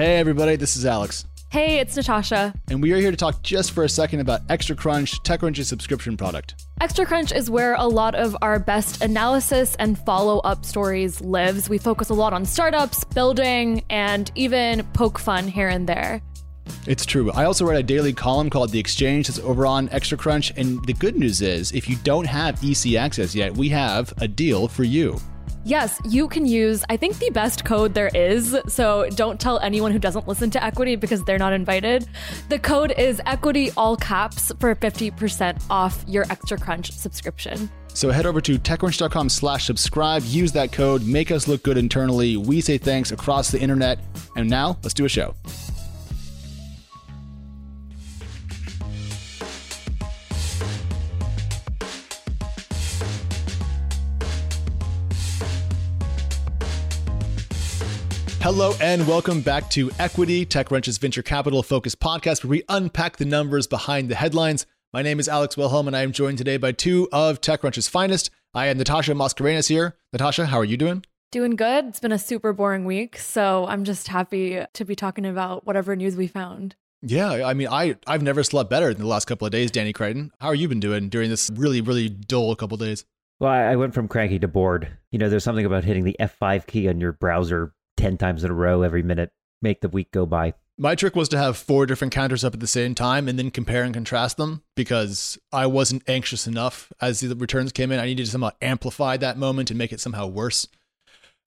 Hey, everybody, this is Alex. Hey, it's Natasha. And we are here to talk just for a second about Extra Crunch, TechCrunch's subscription product. Extra Crunch is where a lot of our best analysis and follow up stories lives. We focus a lot on startups, building, and even poke fun here and there. It's true. I also write a daily column called The Exchange that's over on Extra Crunch. And the good news is, if you don't have EC access yet, we have a deal for you. Yes, you can use, I think, the best code there is. So don't tell anyone who doesn't listen to Equity because they're not invited. The code is Equity all caps for 50% off your Extra Crunch subscription. So head over to techcrunch.com slash subscribe, use that code, make us look good internally. We say thanks across the internet. And now let's do a show. Hello and welcome back to Equity, TechCrunch's venture capital focused podcast where we unpack the numbers behind the headlines. My name is Alex Wilhelm and I am joined today by two of TechCrunch's finest. I am Natasha Mascarenhas here. Natasha, how are you doing? Doing good. It's been a super boring week, so I'm just happy to be talking about whatever news we found. Yeah, I mean, I I've never slept better in the last couple of days, Danny Crichton. How are you been doing during this really really dull couple of days? Well, I went from cranky to bored. You know, there's something about hitting the F5 key on your browser 10 times in a row every minute, make the week go by. My trick was to have four different counters up at the same time and then compare and contrast them because I wasn't anxious enough as the returns came in. I needed to somehow amplify that moment and make it somehow worse.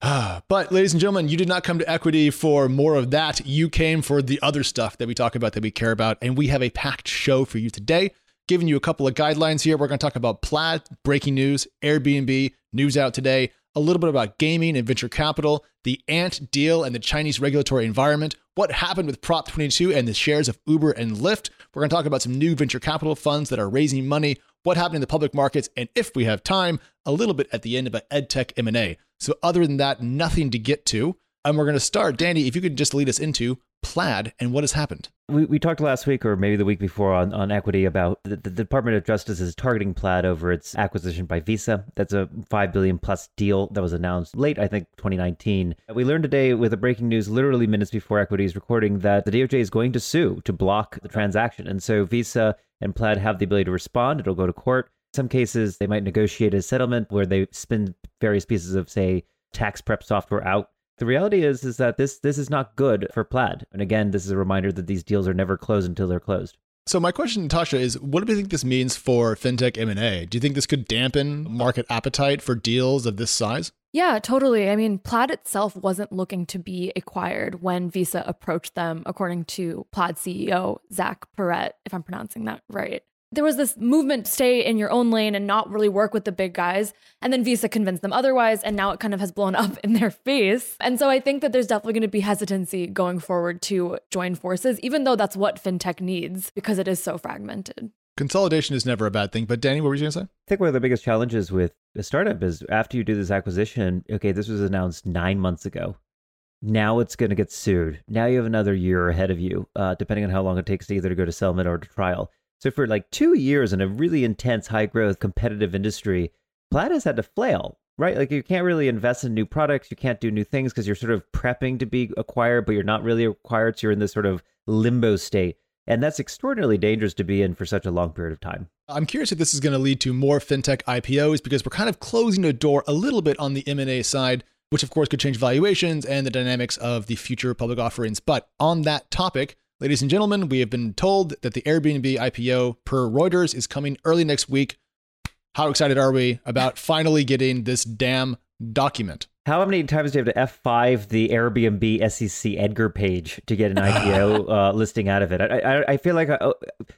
but, ladies and gentlemen, you did not come to equity for more of that. You came for the other stuff that we talk about that we care about. And we have a packed show for you today, giving you a couple of guidelines here. We're going to talk about Plaid, breaking news, Airbnb, news out today, a little bit about gaming and venture capital, the Ant deal and the Chinese regulatory environment, what happened with Prop 22 and the shares of Uber and Lyft. We're going to talk about some new venture capital funds that are raising money, what happened in the public markets, and if we have time, a little bit at the end about EdTech M&A. So other than that, nothing to get to. And we're going to start, Danny, if you could just lead us into Plaid and what has happened. We, we talked last week or maybe the week before on, on equity about the, the Department of Justice is targeting Plaid over its acquisition by Visa. That's a 5 billion plus deal that was announced late, I think, 2019. We learned today with a breaking news literally minutes before equity is recording that the DOJ is going to sue to block the transaction. And so Visa and Plaid have the ability to respond. It'll go to court. In some cases, they might negotiate a settlement where they spin various pieces of, say, tax prep software out the reality is is that this this is not good for Plaid. And again, this is a reminder that these deals are never closed until they're closed. So my question, Natasha, is what do you think this means for fintech M&A? Do you think this could dampen market appetite for deals of this size? Yeah, totally. I mean, Plaid itself wasn't looking to be acquired when Visa approached them, according to Plaid CEO Zach Perret, if I'm pronouncing that right there was this movement stay in your own lane and not really work with the big guys. And then Visa convinced them otherwise. And now it kind of has blown up in their face. And so I think that there's definitely going to be hesitancy going forward to join forces, even though that's what fintech needs because it is so fragmented. Consolidation is never a bad thing. But Danny, what were you going to say? I think one of the biggest challenges with a startup is after you do this acquisition, okay, this was announced nine months ago. Now it's going to get sued. Now you have another year ahead of you, uh, depending on how long it takes to either to go to settlement or to trial. So for like two years in a really intense, high growth, competitive industry, Plaid has had to flail, right? Like you can't really invest in new products, you can't do new things because you're sort of prepping to be acquired, but you're not really acquired. So you're in this sort of limbo state. And that's extraordinarily dangerous to be in for such a long period of time. I'm curious if this is going to lead to more fintech IPOs because we're kind of closing the door a little bit on the M&A side, which of course could change valuations and the dynamics of the future public offerings. But on that topic, Ladies and gentlemen, we have been told that the Airbnb IPO per Reuters is coming early next week. How excited are we about finally getting this damn document? How many times do you have to F5 the Airbnb SEC Edgar page to get an IPO uh, listing out of it? I, I, I feel like I, uh,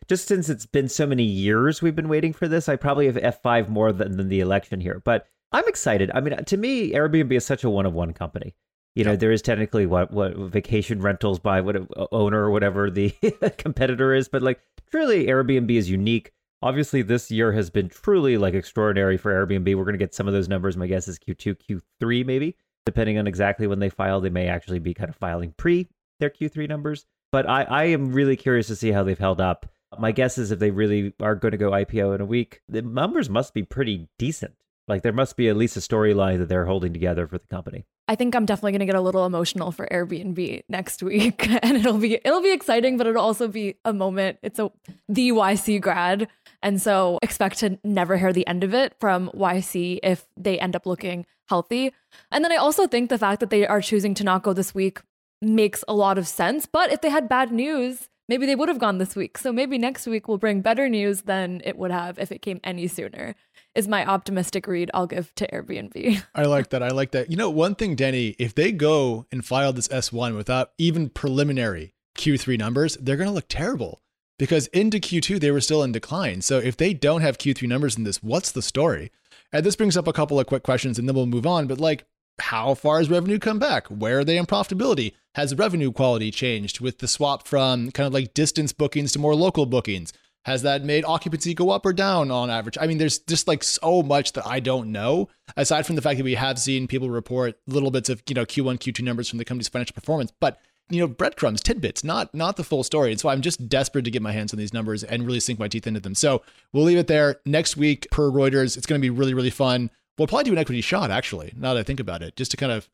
just since it's been so many years we've been waiting for this, I probably have F5 more than, than the election here. But I'm excited. I mean, to me, Airbnb is such a one of one company you know, there is technically what what vacation rentals by what owner or whatever the competitor is, but like truly Airbnb is unique. Obviously, this year has been truly like extraordinary for Airbnb. We're going to get some of those numbers. My guess is Q2, Q3, maybe, depending on exactly when they file. They may actually be kind of filing pre their Q3 numbers. But I, I am really curious to see how they've held up. My guess is if they really are going to go IPO in a week, the numbers must be pretty decent. Like there must be at least a storyline that they're holding together for the company. I think I'm definitely going to get a little emotional for Airbnb next week and it'll be it'll be exciting but it'll also be a moment it's a the YC grad and so expect to never hear the end of it from YC if they end up looking healthy. And then I also think the fact that they are choosing to not go this week makes a lot of sense, but if they had bad news, maybe they would have gone this week. So maybe next week will bring better news than it would have if it came any sooner is my optimistic read I'll give to Airbnb. I like that. I like that. You know, one thing, Danny, if they go and file this S1 without even preliminary Q3 numbers, they're going to look terrible because into Q2, they were still in decline. So if they don't have Q3 numbers in this, what's the story? And this brings up a couple of quick questions and then we'll move on. But like, how far has revenue come back? Where are they in profitability? Has revenue quality changed with the swap from kind of like distance bookings to more local bookings? Has that made occupancy go up or down on average? I mean, there's just like so much that I don't know, aside from the fact that we have seen people report little bits of, you know, Q1, Q2 numbers from the company's financial performance, but you know, breadcrumbs, tidbits, not not the full story. And so I'm just desperate to get my hands on these numbers and really sink my teeth into them. So we'll leave it there. Next week per Reuters, it's gonna be really, really fun. We'll probably do an equity shot, actually, now that I think about it, just to kind of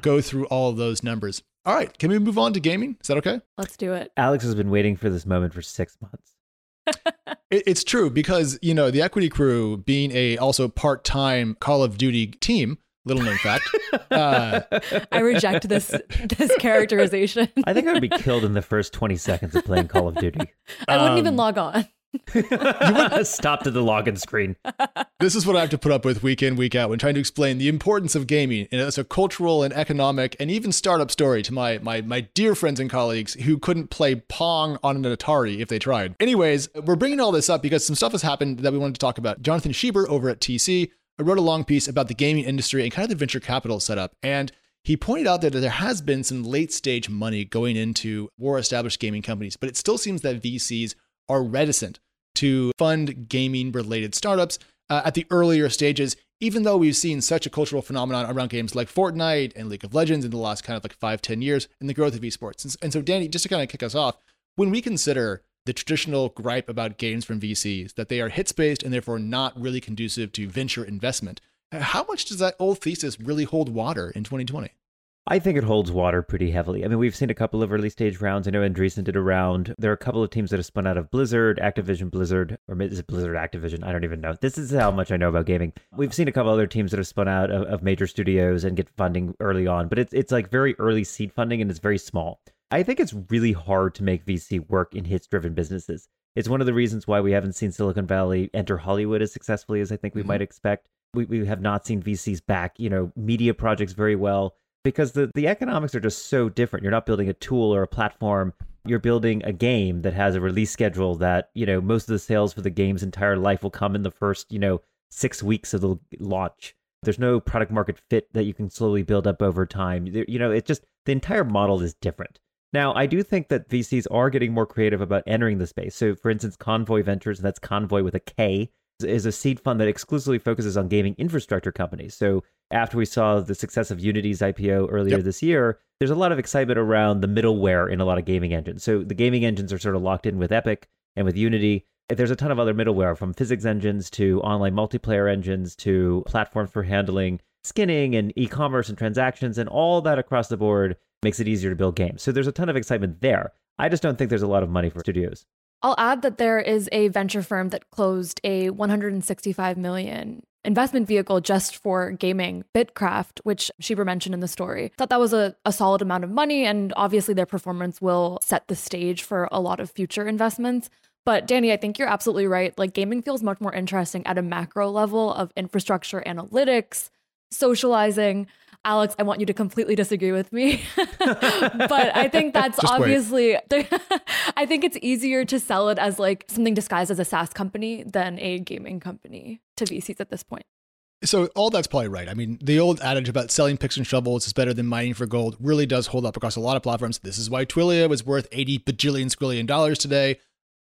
go through all of those numbers. All right, can we move on to gaming? Is that okay? Let's do it. Alex has been waiting for this moment for six months it's true because you know the equity crew being a also part-time call of duty team little known fact uh, i reject this this characterization i think i would be killed in the first 20 seconds of playing call of duty i wouldn't um, even log on you would have stopped at the login screen. This is what I have to put up with week in, week out when trying to explain the importance of gaming as a cultural and economic and even startup story to my, my, my dear friends and colleagues who couldn't play Pong on an Atari if they tried. Anyways, we're bringing all this up because some stuff has happened that we wanted to talk about. Jonathan Shieber over at TC wrote a long piece about the gaming industry and kind of the venture capital setup. And he pointed out that there has been some late stage money going into more established gaming companies, but it still seems that VCs are reticent to fund gaming related startups uh, at the earlier stages, even though we've seen such a cultural phenomenon around games like Fortnite and League of Legends in the last kind of like five, 10 years and the growth of esports. And, and so, Danny, just to kind of kick us off, when we consider the traditional gripe about games from VCs, that they are hits based and therefore not really conducive to venture investment, how much does that old thesis really hold water in 2020? I think it holds water pretty heavily. I mean, we've seen a couple of early stage rounds. I know Andreessen did a round. There are a couple of teams that have spun out of Blizzard, Activision Blizzard, or is it Blizzard Activision? I don't even know. This is how much I know about gaming. We've seen a couple other teams that have spun out of, of major studios and get funding early on, but it's it's like very early seed funding and it's very small. I think it's really hard to make VC work in hits driven businesses. It's one of the reasons why we haven't seen Silicon Valley enter Hollywood as successfully as I think we mm-hmm. might expect. We, we have not seen VCs back, you know, media projects very well because the, the economics are just so different. You're not building a tool or a platform. You're building a game that has a release schedule that, you know, most of the sales for the game's entire life will come in the first, you know, six weeks of the launch. There's no product market fit that you can slowly build up over time. You know, it just, the entire model is different. Now, I do think that VCs are getting more creative about entering the space. So, for instance, Konvoy Ventures, and that's Konvoy with a K, is a seed fund that exclusively focuses on gaming infrastructure companies. So after we saw the success of Unity's IPO earlier yep. this year, there's a lot of excitement around the middleware in a lot of gaming engines. So the gaming engines are sort of locked in with Epic and with Unity. There's a ton of other middleware from physics engines to online multiplayer engines to platforms for handling skinning and e-commerce and transactions and all that across the board makes it easier to build games. So there's a ton of excitement there. I just don't think there's a lot of money for studios. I'll add that there is a venture firm that closed a 165 million investment vehicle just for gaming, Bitkraft, which Shieber mentioned in the story. Thought that was a, a solid amount of money, and obviously their performance will set the stage for a lot of future investments. But Danny, I think you're absolutely right. Like gaming feels much more interesting at a macro level of infrastructure analytics, socializing. Alex, I want you to completely disagree with me. but I think that's Just obviously, I think it's easier to sell it as like something disguised as a SaaS company than a gaming company to VCs at this point. So all that's probably right. I mean, the old adage about selling picks and shovels is better than mining for gold really does hold up across a lot of platforms. This is why Twilio was worth 80 bajillion squillion dollars today.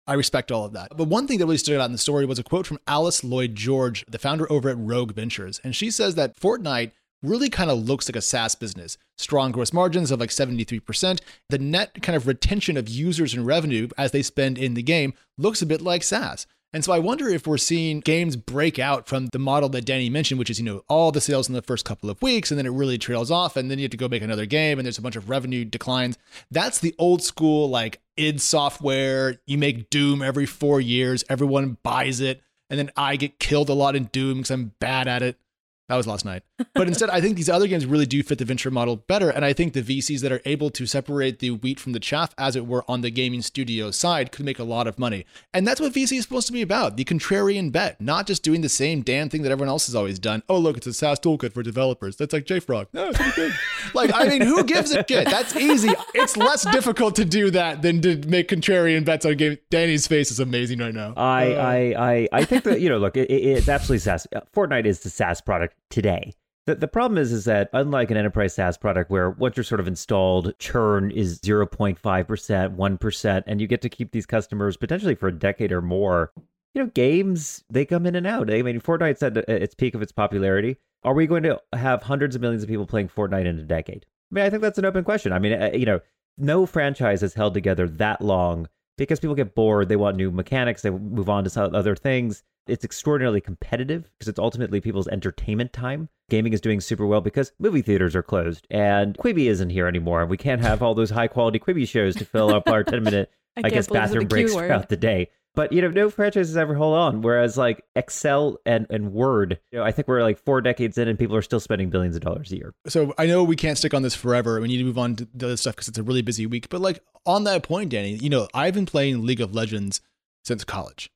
I respect all of that. But one thing that really stood out in the story was a quote from Alice Lloyd George, the founder over at Rogue Ventures. And she says that Fortnite really kind of looks like a SaaS business. Strong gross margins of like 73%. The net kind of retention of users and revenue as they spend in the game looks a bit like SaaS. And so I wonder if we're seeing games break out from the model that Danny mentioned, which is, you know, all the sales in the first couple of weeks and then it really trails off and then you have to go make another game and there's a bunch of revenue declines. That's the old school, like id software. You make Doom every four years, everyone buys it. And then I get killed a lot in Doom because I'm bad at it. That was last night. But instead, I think these other games really do fit the venture model better. And I think the VCs that are able to separate the wheat from the chaff, as it were, on the gaming studio side could make a lot of money. And that's what VC is supposed to be about the contrarian bet, not just doing the same damn thing that everyone else has always done. Oh, look, it's a SaaS toolkit for developers. That's like JFrog. No, it's pretty good. like, I mean, who gives a shit? That's easy. It's less difficult to do that than to make contrarian bets on game. Danny's face is amazing right now. I, uh, I, I, I think that, you know, look, it, it's absolutely SaaS. Fortnite is the SaaS product today. The, the problem is, is that unlike an enterprise SaaS product where once you're sort of installed, churn is 0.5%, 1%, and you get to keep these customers potentially for a decade or more, you know, games, they come in and out. I mean, Fortnite's at its peak of its popularity. Are we going to have hundreds of millions of people playing Fortnite in a decade? I mean, I think that's an open question. I mean, uh, you know, no franchise has held together that long because people get bored. They want new mechanics. They move on to other things. It's extraordinarily competitive because it's ultimately people's entertainment time. Gaming is doing super well because movie theaters are closed and Quibi isn't here anymore. And we can't have all those high quality Quibi shows to fill up our 10 minute, I, I guess, bathroom breaks throughout the day. But you know, no franchises ever hold on. Whereas like Excel and, and Word, you know, I think we're like four decades in and people are still spending billions of dollars a year. So I know we can't stick on this forever. We need to move on to the other stuff because it's a really busy week. But like on that point, Danny, you know, I've been playing League of Legends since college.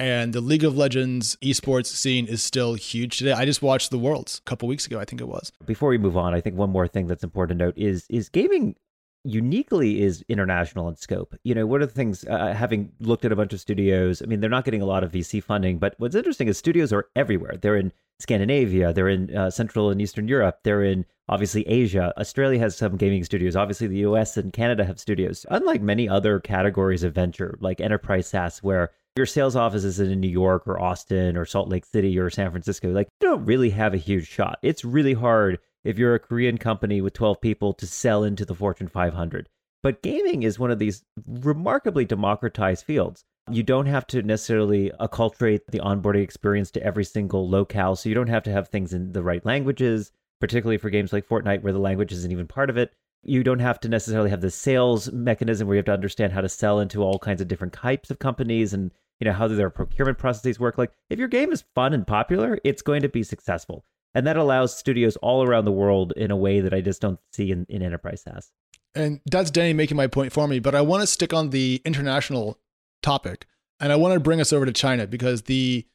And the League of Legends esports scene is still huge today. I just watched the Worlds a couple weeks ago, I think it was. Before we move on, I think one more thing that's important to note is is gaming uniquely is international in scope. You know, one of the things, uh, having looked at a bunch of studios, I mean, they're not getting a lot of VC funding, but what's interesting is studios are everywhere. They're in Scandinavia, they're in uh, Central and Eastern Europe, they're in obviously Asia. Australia has some gaming studios. Obviously, the US and Canada have studios. Unlike many other categories of venture, like enterprise SaaS, where your sales office is in New York or Austin or Salt Lake City or San Francisco, like you don't really have a huge shot. It's really hard if you're a Korean company with 12 people to sell into the Fortune 500. But gaming is one of these remarkably democratized fields. You don't have to necessarily acculturate the onboarding experience to every single locale. So you don't have to have things in the right languages, particularly for games like Fortnite, where the language isn't even part of it. You don't have to necessarily have the sales mechanism where you have to understand how to sell into all kinds of different types of companies and you know how do their procurement processes work. Like if your game is fun and popular, it's going to be successful. And that allows studios all around the world in a way that I just don't see in, in enterprise SaaS. And that's Danny making my point for me, but I want to stick on the international topic. And I want to bring us over to China because the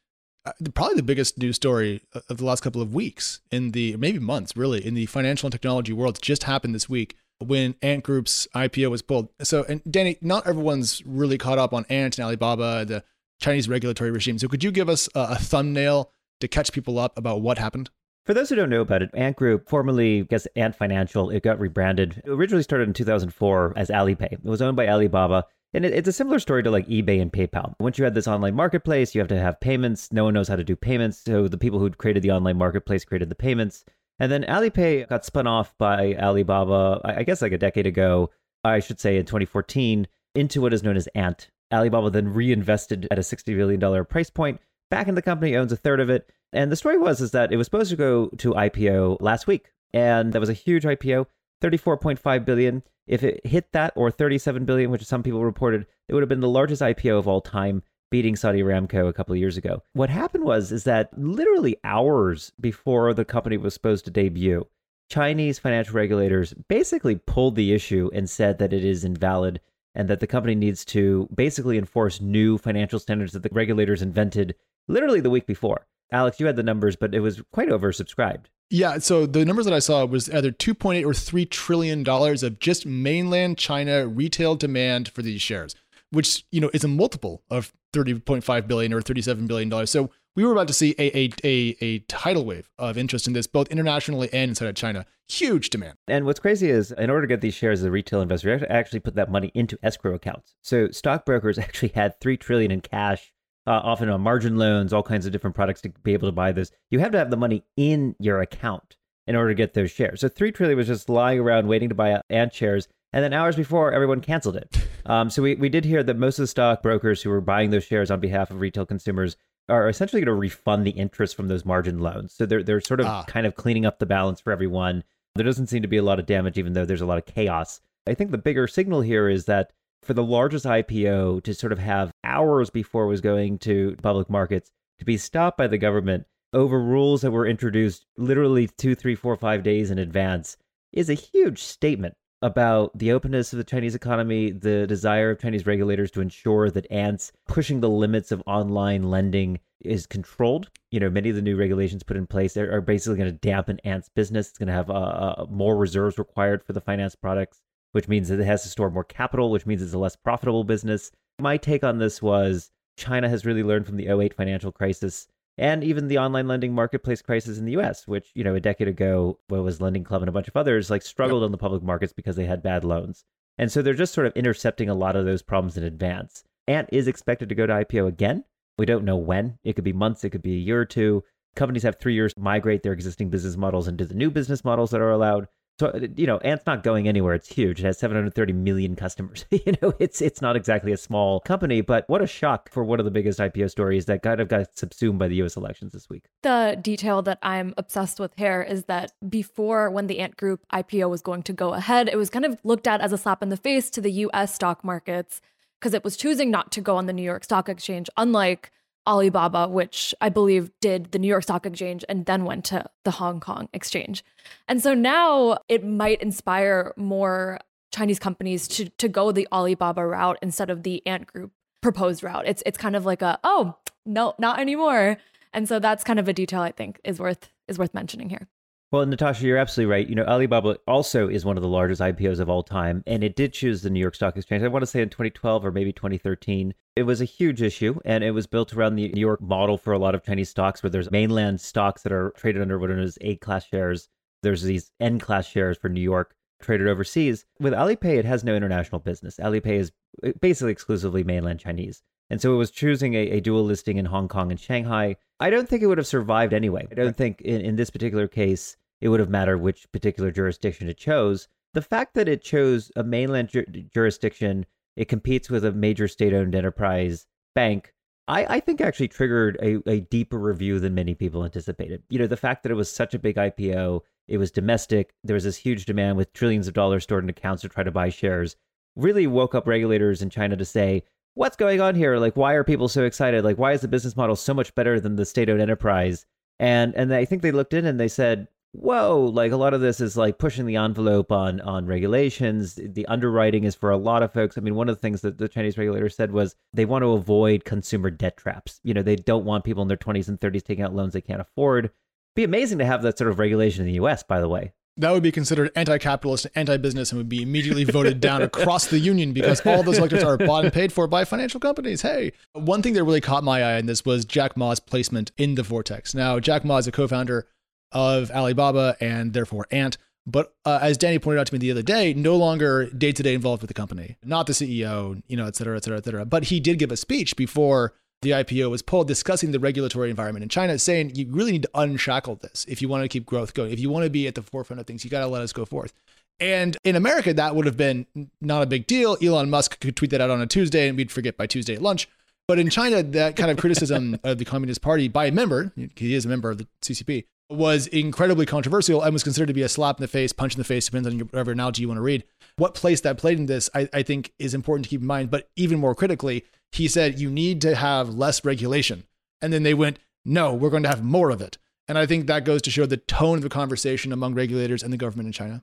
Uh, probably the biggest news story of the last couple of weeks in the maybe months really in the financial and technology world just happened this week when Ant Group's IPO was pulled. So, and Danny, not everyone's really caught up on Ant and Alibaba, the Chinese regulatory regime. So, could you give us a, a thumbnail to catch people up about what happened? For those who don't know about it, Ant Group, formerly I guess Ant Financial, it got rebranded. It originally started in 2004 as Alipay. It was owned by Alibaba. And it, it's a similar story to like eBay and PayPal. Once you had this online marketplace, you have to have payments. No one knows how to do payments. So the people who created the online marketplace created the payments. And then Alipay got spun off by Alibaba, I guess like a decade ago, I should say in 2014, into what is known as Ant. Alibaba then reinvested at a $60 billion price point back in the company, owns a third of it. And the story was is that it was supposed to go to IPO last week. And that was a huge IPO, 34.5 billion. If it hit that or 37 billion, which some people reported, it would have been the largest IPO of all time, beating Saudi Aramco a couple of years ago. What happened was is that literally hours before the company was supposed to debut, Chinese financial regulators basically pulled the issue and said that it is invalid and that the company needs to basically enforce new financial standards that the regulators invented literally the week before. Alex, you had the numbers, but it was quite oversubscribed. Yeah, so the numbers that I saw was either 2.8 or 3 trillion dollars of just mainland China retail demand for these shares, which, you know, is a multiple of 30.5 billion or 37 billion dollars. So we were about to see a, a, a, a, tidal wave of interest in this, both internationally and inside of China. Huge demand. And what's crazy is, in order to get these shares as a retail investor, you have to actually put that money into escrow accounts. So stockbrokers actually had three trillion in cash uh, often on margin loans, all kinds of different products to be able to buy this. You have to have the money in your account in order to get those shares. So three trillion was just lying around waiting to buy Ant shares, and then hours before, everyone canceled it. Um, so we, we did hear that most of the stock brokers who were buying those shares on behalf of retail consumers are essentially going to refund the interest from those margin loans. So they're they're sort of Ah. kind of cleaning up the balance for everyone. There doesn't seem to be a lot of damage, even though there's a lot of chaos. I think the bigger signal here is that for the largest IPO to sort of have hours before it was going to public markets to be stopped by the government over rules that were introduced literally two, three, four, five days in advance is a huge statement about the openness of the Chinese economy, the desire of Chinese regulators to ensure that ants pushing the limits of online lending is controlled. You know, many of the new regulations put in place are, basically going to dampen ants' business. It's going to have uh, uh, more reserves required for the finance products, which means that it has to store more capital, which means it's a less profitable business. My take on this was China has really learned from the 08 financial crisis and even the online lending marketplace crisis in the US, which, you know, a decade ago, what was Lending Club and a bunch of others, like struggled on the public markets because they had bad loans. And so they're just sort of intercepting a lot of those problems in advance. Ant is expected to go to IPO again. We don't know when. It could be months, it could be a year or two. Companies have three years to migrate their existing business models into the new business models that are allowed. So uh, you know, Ant's not going anywhere. It's huge. It has 730 million customers. you know, it's it's not exactly a small company, but what a shock for one of the biggest IPO stories that kind of got subsumed by the U.S. elections this week. The detail that I'm obsessed with here is that before, when the Ant Group IPO was going to go ahead, it was kind of looked at as a slap in the face to the US stock markets because it was choosing not to go on the New York Stock Exchange, unlike Alibaba, which I believe did the New York Stock Exchange and then went to the Hong Kong Exchange. And so now it might inspire more Chinese companies to to go the Alibaba route instead of the Ant Group proposed route. It's it's kind of like a oh no not anymore. And so that's kind of a detail I think is worth is worth mentioning here. Well, Natasha, you're absolutely right. You know, Alibaba also is one of the largest IPOs of all time, and it did choose the New York Stock Exchange. I want to say in 2012 or maybe 2013. It was a huge issue, and it was built around the New York model for a lot of Chinese stocks, where there's mainland stocks that are traded under what are known as A class shares. There's these N class shares for New York traded overseas. With Alipay, it has no international business. Alipay is uh, basically exclusively mainland Chinese. And so it was choosing a, a dual listing in Hong Kong and Shanghai. I don't think it would have survived anyway. I don't think in, in this particular case it would have mattered which particular jurisdiction it chose. The fact that it chose a mainland ju- jurisdiction, it competes with a major state owned enterprise bank, I, I think actually triggered a, a deeper review than many people anticipated. You know, the fact that it was such a big IPO, it was domestic, there was this huge demand with trillions of dollars stored in accounts to try to buy shares, really woke up regulators in China to say, what's going on here? Like, why are people so excited? Like, why is the business model so much better than the state owned enterprise? And and I think they looked in and they said, whoa, like a lot of this is like pushing the envelope on on regulations. The underwriting is for a lot of folks. I mean, one of the things that the Chinese regulator said was they want to avoid consumer debt traps. You know, they don't want people in their 20s and 30s taking out loans they can't afford. Be amazing to have that sort of regulation in the US, by the way. That would be considered anti-capitalist, anti-business, and would be immediately voted down across the union because all those electors are bought and paid for by financial companies. Hey, one thing that really caught my eye in this was Jack Ma's placement in the Vortex. Now, Jack Ma is a co-founder of Alibaba and therefore Ant, but uh, as Danny pointed out to me the other day, no longer day-to-day involved with the company, not the CEO, you know, et cetera, et cetera, et cetera. But he did give a speech before the IPO was pulled discussing the regulatory environment in China, saying you really need to unshackle this if you want to keep growth going. If you want to be at the forefront of things, you got to let us go forth. And in America, that would have been not a big deal. Elon Musk could tweet that out on a Tuesday and we'd forget by Tuesday at lunch. But in China, that kind of criticism of the Communist Party by a member, he is a member of the CCP, was incredibly controversial and was considered to be a slap in the face, punch in the face, depends on whatever analogy you want to read. What place that played in this, I, I think, is important to keep in mind. But even more critically, he said you need to have less regulation. And then they went, no, we're going to have more of it. And I think that goes to show the tone of the conversation among regulators and the government in China.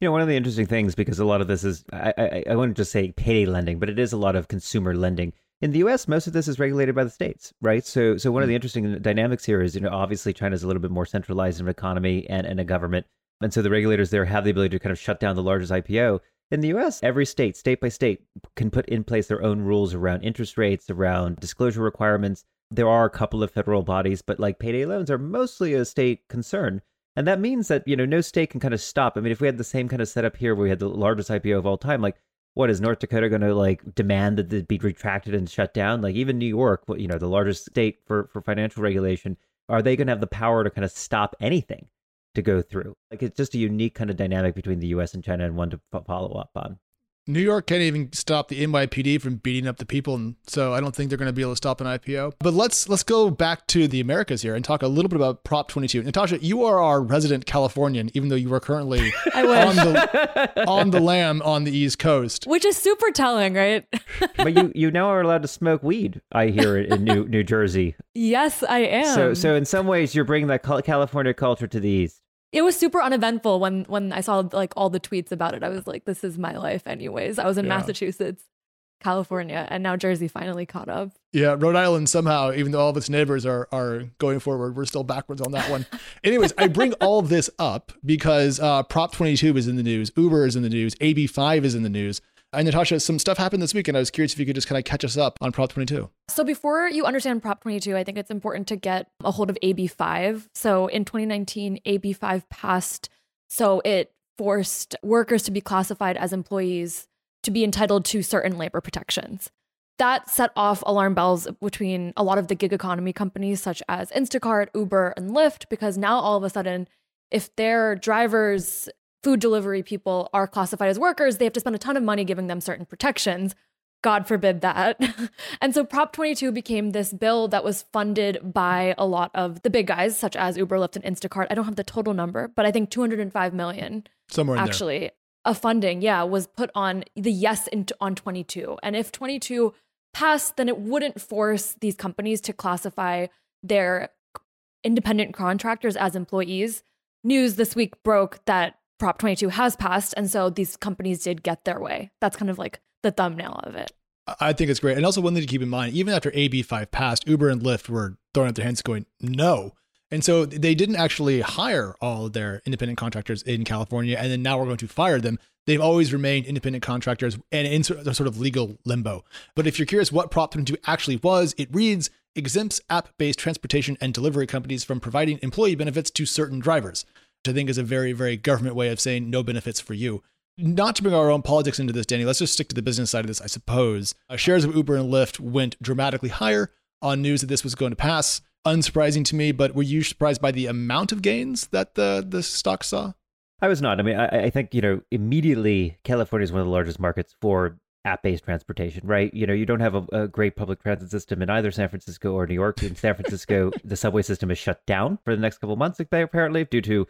You know, one of the interesting things, because a lot of this is, I, I, I wouldn't just say payday lending, but it is a lot of consumer lending. In the U.S., most of this is regulated by the states, right? So, so one of hmm. the interesting dynamics here is, you know, obviously China's a little bit more centralized in an economy and, and a government, and so the regulators there have the ability to kind of shut down the largest IPO. In the US, every state, state by state, can put in place their own rules around interest rates, around disclosure requirements. There are a couple of federal bodies, but like payday loans are mostly a state concern. And that means that, you know, no state can kind of stop. I mean, if we had the same kind of setup here where we had the largest IPO of all time, like what is North Dakota going to like demand that it be retracted and shut down? Like even New York, you know, the largest state for, for financial regulation, are they going to have the power to kind of stop anything? to go through. Like it's just a unique kind of dynamic between the US and China and one to follow up on. New York can't even stop the NYPD from beating up the people, and so I don't think they're going to be able to stop an IPO. But let's let's go back to the Americas here and talk a little bit about Prop 22. Natasha, you are our resident Californian, even though you are currently on the on the lam on the East Coast, which is super telling, right? but you you now are allowed to smoke weed. I hear it in New New Jersey. Yes, I am. So so in some ways, you're bringing that California culture to the East it was super uneventful when when I saw like all the tweets about it. I was like, this is my life anyways. I was in yeah. Massachusetts, California, and now Jersey finally caught up. Yeah, Rhode Island somehow, even though all of its neighbors are are going forward, we're still backwards on that one. Anyways, I bring all of this up because uh, Prop 22 is in the news, Uber is in the news, AB5 is in the news. And Natasha, some stuff happened this week, and I was curious if you could just kind of catch us up on Prop 22. So, before you understand Prop 22, I think it's important to get a hold of AB5. So, in 2019, AB5 passed. So, it forced workers to be classified as employees to be entitled to certain labor protections. That set off alarm bells between a lot of the gig economy companies, such as Instacart, Uber, and Lyft, because now all of a sudden, if their drivers food delivery people are classified as workers, they have to spend a ton of money giving them certain protections. God forbid that. and so Prop 22 became this bill that was funded by a lot of the big guys, such as Uber, Lyft, and Instacart. I don't have the total number, but I think 205 million somewhere actually there. a funding, yeah, was put on the yes in, on 22. And if 22 passed, then it wouldn't force these companies to classify their independent contractors as employees. News this week broke that Prop 22 has passed. And so these companies did get their way. That's kind of like the thumbnail of it. I think it's great. And also, one thing to keep in mind even after AB5 passed, Uber and Lyft were throwing up their hands going, no. And so they didn't actually hire all their independent contractors in California. And then now we're going to fire them. They've always remained independent contractors and in sort of legal limbo. But if you're curious what Prop 22 actually was, it reads exempts app based transportation and delivery companies from providing employee benefits to certain drivers. I think is a very, very government way of saying no benefits for you. Not to bring our own politics into this, Danny, let's just stick to the business side of this, I suppose. Uh, shares of Uber and Lyft went dramatically higher on news that this was going to pass. Unsurprising to me, but were you surprised by the amount of gains that the, the stock saw? I was not. I mean, I, I think, you know, immediately California is one of the largest markets for app-based transportation, right? You know, you don't have a, a, great public transit system in either San Francisco or New York. In San Francisco, the subway system is shut down for the next couple of months, apparently, due to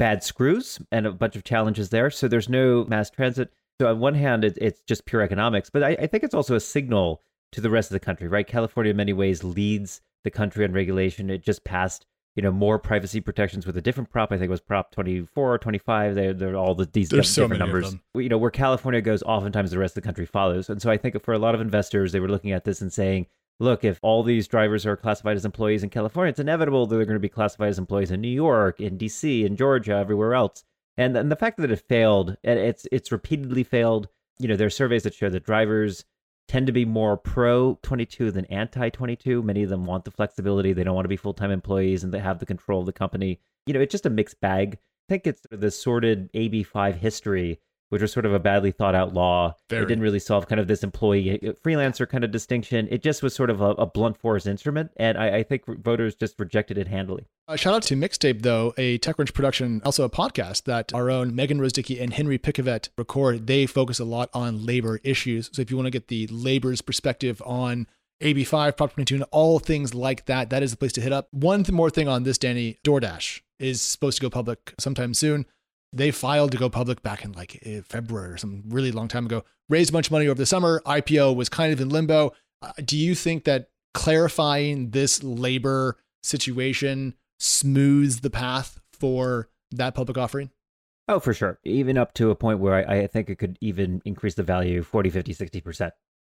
bad screws and a bunch of challenges there. So there's no mass transit. So on one hand, it, it's just pure economics, but I, I think it's also a signal to the rest of the country, right? California, in many ways, leads the country on regulation. It just passed, you know, more privacy protections with a different prop. I think it was Prop 24 or 25. They're, they're all the, these There's different so numbers. You know, where California goes, oftentimes the rest of the country follows. And so I think for a lot of investors, they were looking at this and saying, look, if all these drivers are classified as employees in California, it's inevitable that they're going to be classified as employees in New York, in DC, in Georgia, everywhere else. And, and the fact that it failed, it's it's repeatedly failed. You know, there are surveys that show that drivers tend to be more pro 22 than anti 22. Many of them want the flexibility. They don't want to be full time employees and they have the control of the company. You know, it's just a mixed bag. I think it's the sordid AB5 history which was sort of a badly thought out law. Very. It didn't really solve kind of this employee uh, freelancer kind of distinction. It just was sort of a, a blunt force instrument, and I, I, think voters just rejected it handily. Uh, shout out to Mixtape, though, a TechCrunch production, also a podcast that our own Megan Rose Dickey and Henry Pickavet record. They focus a lot on labor issues. So if you want to get the labor's perspective on AB5, Prop 22, and all things like that, that is the place to hit up. One th- more thing on this, Danny DoorDash is supposed to go public sometime soon they filed to go public back in like eh, February or some really long time ago, raised a bunch of money over the summer. IPO was kind of in limbo. Uh, do you think that clarifying this labor situation smooths the path for that public offering? Oh, for sure. Even up to a point where I, I think it could even increase the value 40, 50, 60%,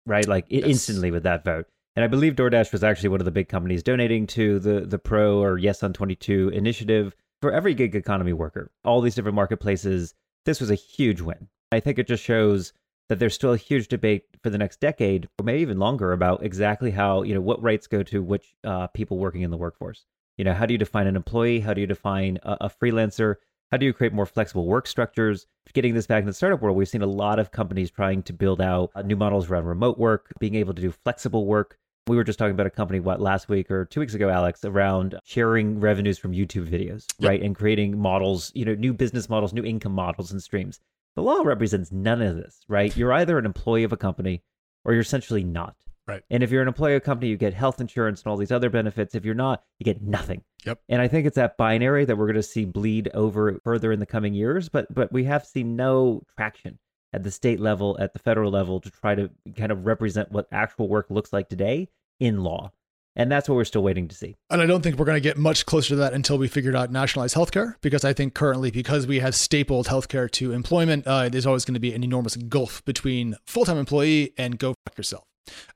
right? Like yes. instantly with that vote. And I believe DoorDash was actually one of the big companies donating to the, the Pro or Yes on 22 initiative for every gig economy worker, all these different marketplaces, this was a huge win. I think it just shows that there's still a huge debate for the next decade, or maybe even longer, about exactly how, you know, what rights go to which uh, people working in the workforce. You know, how do you define an employee? How do you define a, a freelancer? How do you create more flexible work structures? Getting this back in the startup world, we've seen a lot of companies trying to build out uh, new models around remote work, being able to do flexible work, we were just talking about a company, what, last week or two weeks ago, Alex, around sharing revenues from YouTube videos, yep. right? And creating models, you know, new business models, new income models and streams. The law represents none of this, right? You're either an employee of a company or you're essentially not. Right. And if you're an employee of a company, you get health insurance and all these other benefits. If you're not, you get nothing. Yep. And I think it's that binary that we're going to see bleed over further in the coming years. But but we have seen no traction at the state level, at the federal level, to try to kind of represent what actual work looks like today in law. And that's what we're still waiting to see. And I don't think we're going to get much closer to that until we figured out nationalized healthcare, because I think currently, because we have stapled healthcare to employment, uh, there's always going to be an enormous gulf between full time employee and go fuck yourself.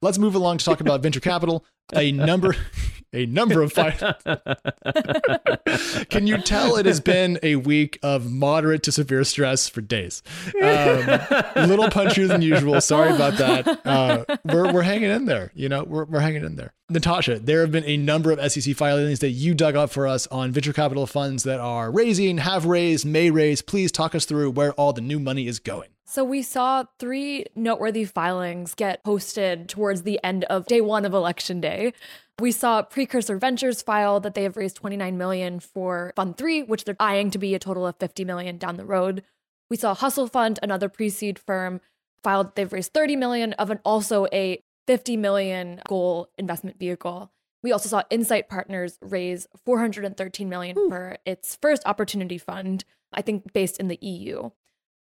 Let's move along to talk about venture capital. A number, a number of five. Can you tell it has been a week of moderate to severe stress for days? Um, little punchier than usual. Sorry about that. Uh, we're we're hanging in there. You know, we're we're hanging in there. Natasha, there have been a number of SEC filings that you dug up for us on venture capital funds that are raising, have raised, may raise. Please talk us through where all the new money is going. So we saw three noteworthy filings get posted towards the end of day one of election day. We saw Precursor Ventures file that they have raised 29 million for Fund 3, which they're eyeing to be a total of 50 million down the road. We saw Hustle Fund, another pre-seed firm, filed they've raised 30 million of an also a 50 million goal investment vehicle. We also saw Insight Partners raise 413 million Ooh. for its first opportunity fund, I think based in the EU.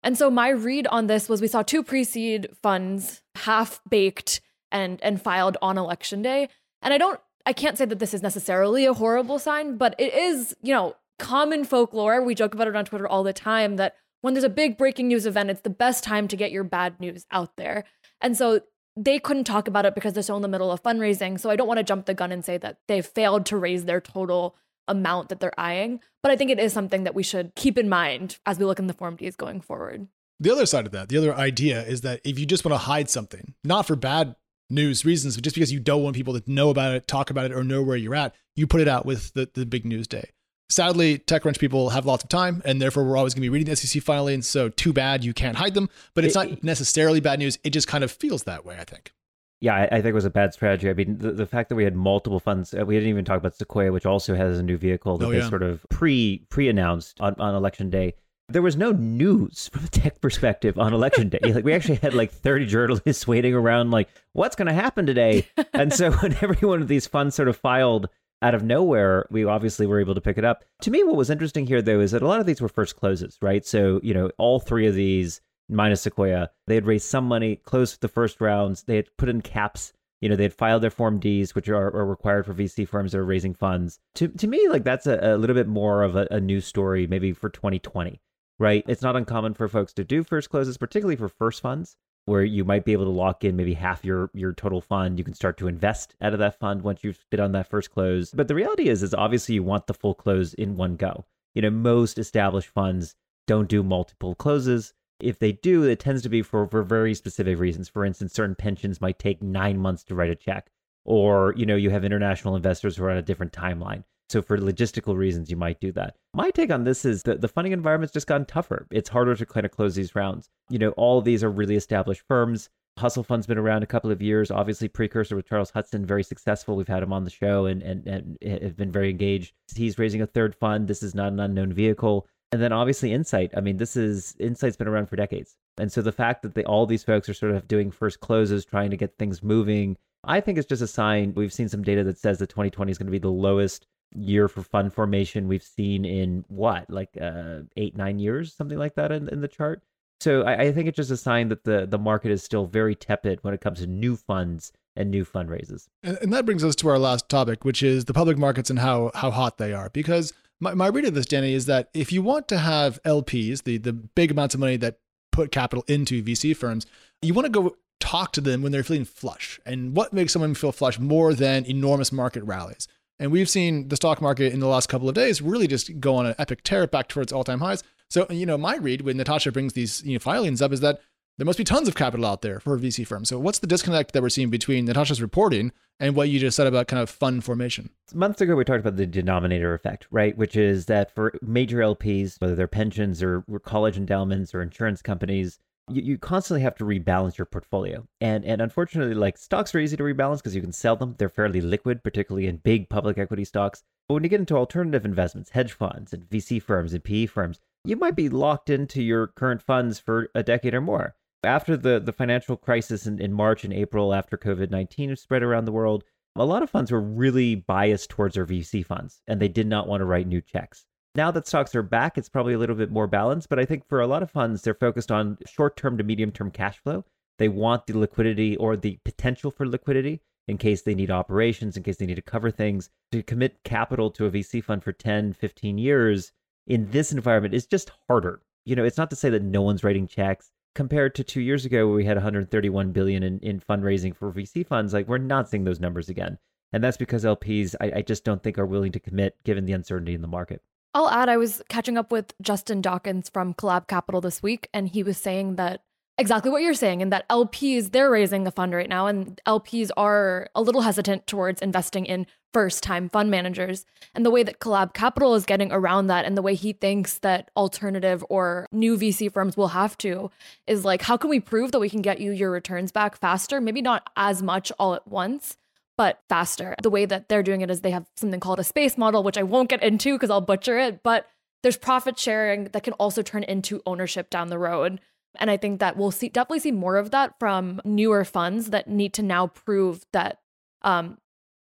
And so my read on this was we saw two pre-seed funds half baked and and filed on election day. And I don't I can't say that this is necessarily a horrible sign, but it is, you know, common folklore. We joke about it on Twitter all the time that when there's a big breaking news event, it's the best time to get your bad news out there. And so they couldn't talk about it because they're still in the middle of fundraising. So I don't want to jump the gun and say that they failed to raise their total amount that they're eyeing. But I think it is something that we should keep in mind as we look in the Form Ds going forward. The other side of that, the other idea is that if you just want to hide something, not for bad news reasons, but just because you don't want people to know about it, talk about it, or know where you're at, you put it out with the, the big news day. Sadly, TechCrunch people have lots of time, and therefore we're always going to be reading the SEC filings. So too bad you can't hide them, but it's not necessarily bad news. It just kind of feels that way, I think. Yeah, I, I, think it was a bad strategy. I mean, the, the fact that we had multiple funds, uh, we didn't even talk about Sequoia, which also has a new vehicle that oh, they sort of pre pre announced on, on election day. There was no news from a tech perspective on election day. Like we actually had like 30 journalists waiting around, like, what's going to happen today? and so when every one of these funds sort of filed out of nowhere, we obviously were able to pick it up. To me, what was interesting here, though, is that a lot of these were first closes, right? So, you know, all three of these minus Sequoia. They had raised some money, closed the first rounds. They had put in caps. You know, they had filed their Form Ds, which are, are required for VC firms that are raising funds. To to me, like that's a, a little bit more of a, a news story, maybe for 2020, right? It's not uncommon for folks to do first closes, particularly for first funds, where you might be able to lock in maybe half your your total fund. You can start to invest out of that fund once you've bid on that first close. But the reality is, is obviously you want the full close in one go. You know, most established funds don't do multiple closes if they do, it tends to be for, for very specific reasons. For instance, certain pensions might take nine months to write a check, or you know, you have international investors who are on a different timeline. So for logistical reasons, you might do that. My take on this is that the funding environment's just gotten tougher. It's harder to kind of close these rounds. You know, all of these are really established firms. Hustle Fund's been around a couple of years. Obviously, Precursor with Charles Hudson, very successful. We've had him on the show and, and, and have been very engaged. He's raising a third fund. This is not an unknown vehicle. And then obviously Insight. I mean, this is Insight's been around for decades. And so the fact that they, all these folks are sort of doing first closes, trying to get things moving, I think it's just a sign. We've seen some data that says that 2020 is going to be the lowest year for fund formation we've seen in what, like uh, eight, nine years, something like that in, in the chart. So I, I think it's just a sign that the, the market is still very tepid when it comes to new funds and new fundraisers. And, and that brings us to our last topic, which is the public markets and how how hot they are. Because my, my read of this, Danny, is that if you want to have LPs, the, the big amounts of money that put capital into VC firms, you want to go talk to them when they're feeling flush. And what makes someone feel flush more than enormous market rallies? And we've seen the stock market in the last couple of days really just go on an epic tear back towards all time highs. So, you know, my read when Natasha brings these you know, filings up is that there must be tons of capital out there for a VC firm. So, what's the disconnect that we're seeing between Natasha's reporting and what you just said about kind of fund formation? Months ago, we talked about the denominator effect, right? Which is that for major LPs, whether they're pensions or college endowments or insurance companies, you, you constantly have to rebalance your portfolio. And and unfortunately, like stocks are easy to rebalance because you can sell them. They're fairly liquid, particularly in big public equity stocks. But when you get into alternative investments, hedge funds and VC firms and PE firms, you might be locked into your current funds for a decade or more. After the, the financial crisis in, in March and April, after COVID 19 spread around the world, a lot of funds were really biased towards their VC funds and they did not want to write new checks. Now that stocks are back, it's probably a little bit more balanced, but I think for a lot of funds, they're focused on short term to medium term cash flow. They want the liquidity or the potential for liquidity in case they need operations, in case they need to cover things. To commit capital to a VC fund for 10, 15 years in this environment is just harder. You know, it's not to say that no one's writing checks compared to two years ago where we had 131 billion in, in fundraising for VC funds. Like we're not seeing those numbers again. And that's because LPs, I, I just don't think are willing to commit given the uncertainty in the market. I'll add, I was catching up with Justin Dawkins from Collab Capital this week, and he was saying that exactly what you're saying, and that LPs, they're raising a fund right now, and LPs are a little hesitant towards investing in first time fund managers. And the way that Collab Capital is getting around that, and the way he thinks that alternative or new VC firms will have to, is like, how can we prove that we can get you your returns back faster? Maybe not as much all at once. But faster. The way that they're doing it is they have something called a space model, which I won't get into because I'll butcher it. But there's profit sharing that can also turn into ownership down the road. And I think that we'll see definitely see more of that from newer funds that need to now prove that um,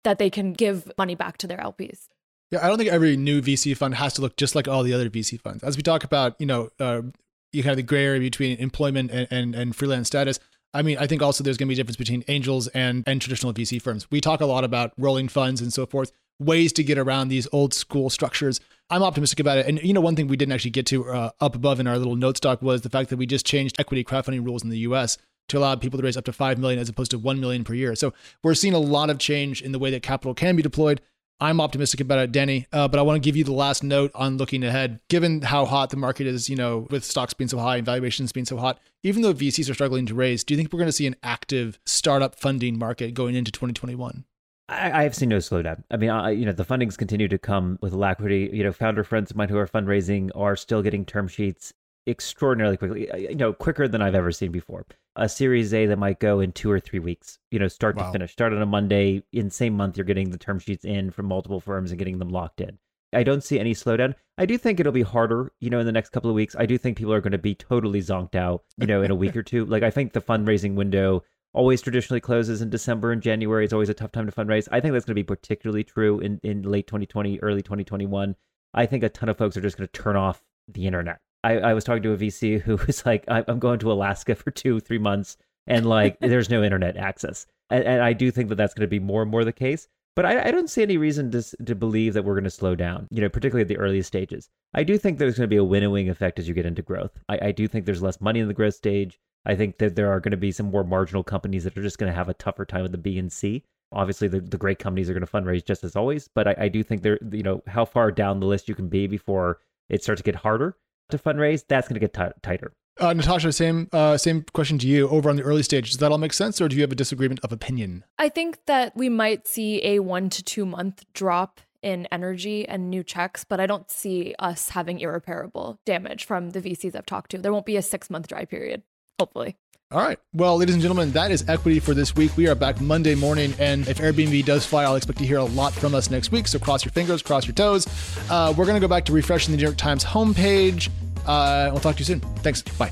that they can give money back to their LPs. Yeah, I don't think every new VC fund has to look just like all the other VC funds. As we talk about, you know, uh, you have the gray area between employment and, and, and freelance status. I mean, I think also there's going to be a difference between angels and, and traditional VC firms. We talk a lot about rolling funds and so forth, ways to get around these old school structures. I'm optimistic about it. And you know, one thing we didn't actually get to uh, up above in our little note stock was the fact that we just changed equity crowdfunding rules in the U.S. to allow people to raise up to five million as opposed to one million per year. So we're seeing a lot of change in the way that capital can be deployed. I'm optimistic about it, Danny. Uh, but I want to give you the last note on looking ahead. Given how hot the market is, you know, with stocks being so high and valuations being so hot, even though VCs are struggling to raise, do you think we're going to see an active startup funding market going into 2021? I, have seen no slowdown. I mean, I, you know, the fundings continue to come with alacrity. You know, founder friends of mine who are fundraising are still getting term sheets extraordinarily quickly. Uh, you know, quicker than I've ever seen before. A Series A that might go in two or three weeks. You know, start wow. to finish. Start on a Monday. In same month, you're getting the term sheets in from multiple firms and getting them locked in. I don't see any slowdown. I do think it'll be harder, you know, in the next couple of weeks. I do think people are going to be totally zonked out, you know, in a week or two. Like I think the fundraising window always traditionally closes in December and January. It's always a tough time to fundraise. I think that's going to be particularly true in, in late 2020, early 2021. I think a ton of folks are just going to turn off the internet. I, I was talking to a VC who was like, I'm going to Alaska for two, three months, and like, there's no internet access. And, and, I do think that that's going to be more and more the case. But I, I don't see any reason to, to believe that we're going to slow down, you know, particularly at the earliest stages. I do think there's going to be a winnowing effect as you get into growth. I, I do think there's less money in the growth stage. I think that there are going to be some more marginal companies that are just going to have a tougher time with the B and C. Obviously, the, the great companies are going to fundraise just as always, but I, I do think there, you know, how far down the list you can be before it starts to get harder to fundraise, that's going to get t- tighter. Uh, Natasha, same uh, same question to you. Over on the early stage, does that all make sense, or do you have a disagreement of opinion? I think that we might see a one to two month drop in energy and new checks, but I don't see us having irreparable damage from the VCs I've talked to. There won't be a six month dry period hopefully. All right. Well, ladies and gentlemen, that is equity for this week. We are back Monday morning, and if Airbnb does fly, I'll expect to hear a lot from us next week. So cross your fingers, cross your toes. Uh, we're going to go back to refreshing the New York Times homepage. Uh, we'll talk to you soon. Thanks. Bye.